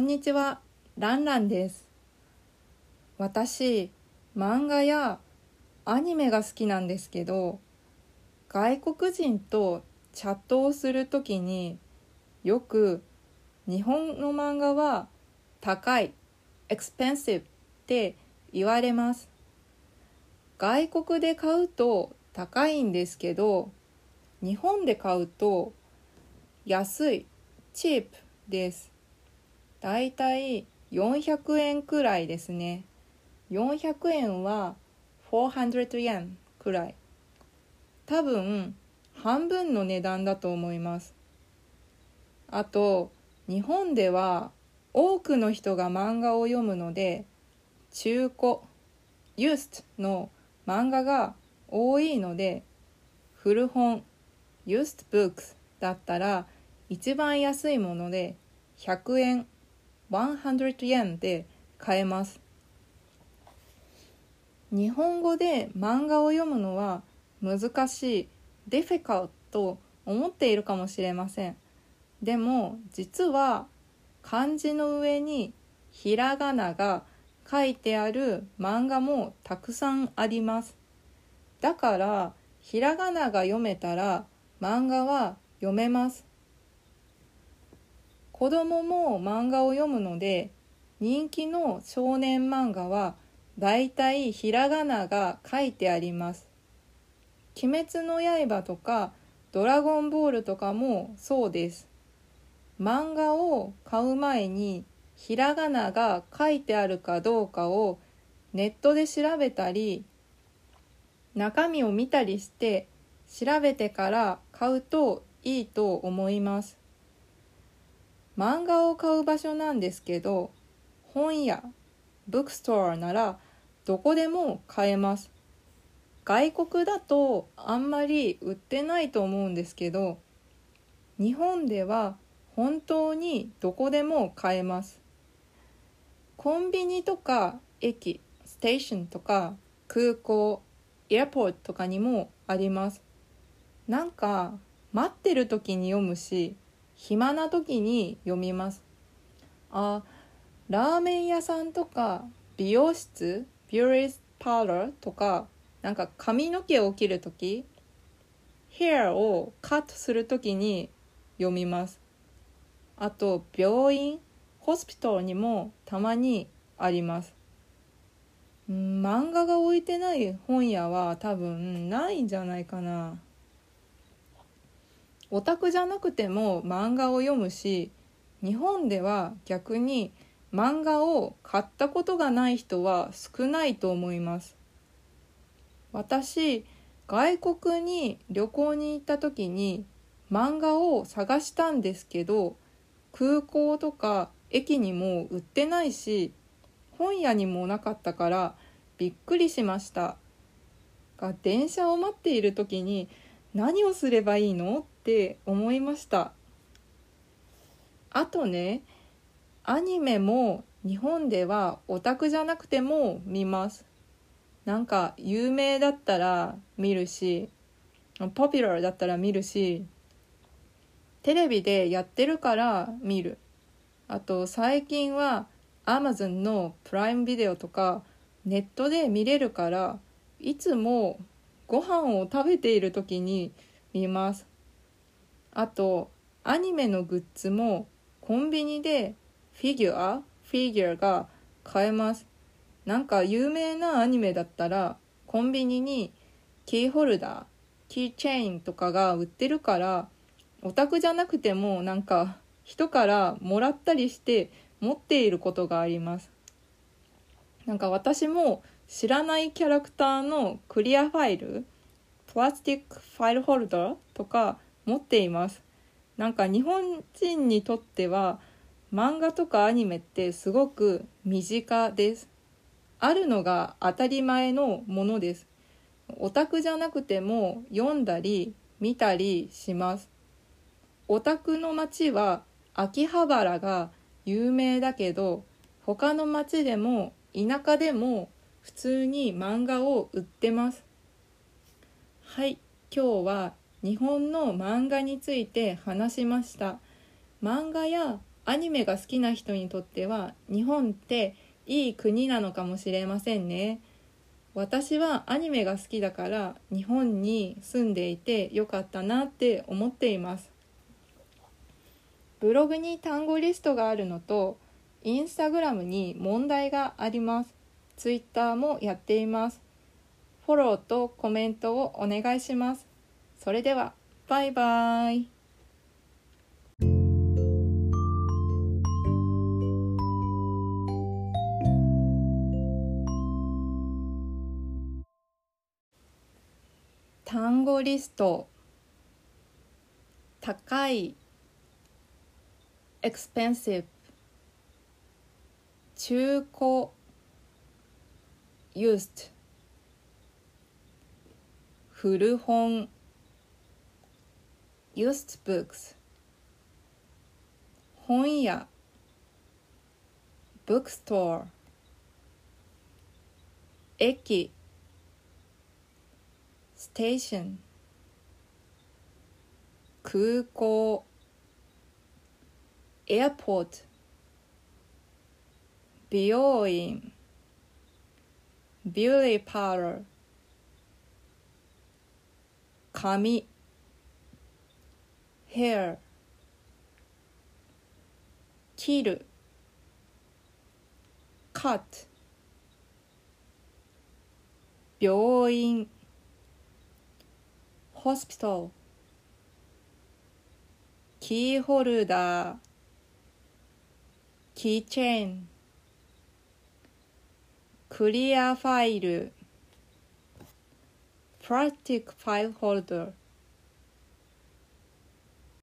んにちは、ランランです。私、漫画やアニメが好きなんですけど、外国人とチャットをするときによく日本の漫画は高い、expensive って言われます。外国で買うと高いんですけど、日本で買うと安い、チープです。だいたい400円くらいですね。400円は400円くらい。多分半分の値段だと思います。あと日本では多くの人が漫画を読むので中古、ユーストの漫画が多いので古本、ユーストブックスだったら一番安いもので100円100円で買えます日本語で漫画を読むのは難しい difficult と思っているかもしれませんでも実は漢字の上にひらがなが書いてある漫画もたくさんありますだからひらがなが読めたら漫画は読めます子供も漫画を読むので人気の少年漫画はだいたいひらがなが書いてあります。鬼滅の刃とかドラゴンボールとかもそうです。漫画を買う前にひらがなが書いてあるかどうかをネットで調べたり中身を見たりして調べてから買うといいと思います。漫画を買う場所なんですけど本屋ブックストアならどこでも買えます。外国だとあんまり売ってないと思うんですけど日本では本当にどこでも買えます。コンビニとか駅ステーションとか空港エアポートとかにもあります。なんか待ってる時に読むし暇な時に読みます。あラーメン屋さんとか美容室ビューリーパーラーとかなんか髪の毛を切る時ヘアをカットする時に読みます。あと病院ホスピタルにもたまにあります。漫画が置いてない本屋は多分ないんじゃないかな。オタクじゃなくても漫画を読むし日本では逆に漫画を買ったことがない人は少ないと思います。私外国に旅行に行った時に漫画を探したんですけど空港とか駅にも売ってないし本屋にもなかったからびっくりしました。が電車を待っている時に何をすればいいの？って思いました。あとねアニメも日本ではオタクじゃなくても見ます。なんか有名だったら見るしポピュラーだったら見るしテレビでやってるから見る。あと最近は Amazon のプライムビデオとかネットで見れるからいつもご飯を食べている時に見ます。あとアニメのグッズもコンビニでフィギュアフィギュアが買えます。なんか有名なアニメだったらコンビニにキーホルダーキーチェーンとかが売ってるからオタクじゃなくてもなんか人からもらったりして持っていることがあります。なんか私も知らないキャラクターのクリアファイルプラスティックファイルホルダーとか持っています。なんか日本人にとっては漫画とかアニメってすごく身近です。あるのが当たり前のものです。オタクじゃなくても読んだり見たりします。オタクの街は秋葉原が有名だけど他の街でも田舎でも普通に漫画を売ってます。はい今日は日本の漫画について話しました。漫画やアニメが好きな人にとっては日本っていい国なのかもしれませんね。私はアニメが好きだから日本に住んでいてよかったなって思っています。ブログに単語リストがあるのとインスタグラムに問題があります。ツイッターもやっています。フォローとコメントをお願いします。それではバイバイ。単語リスト高い expensive 中古 used 古本 used books 本屋 bookstore 駅 station 空港 airport 美容院ビューテーパールー。髪。ヘア。切る。カット。病院。ホスピタル。キーホルダー。キーチェーン。クリアファイル。プラス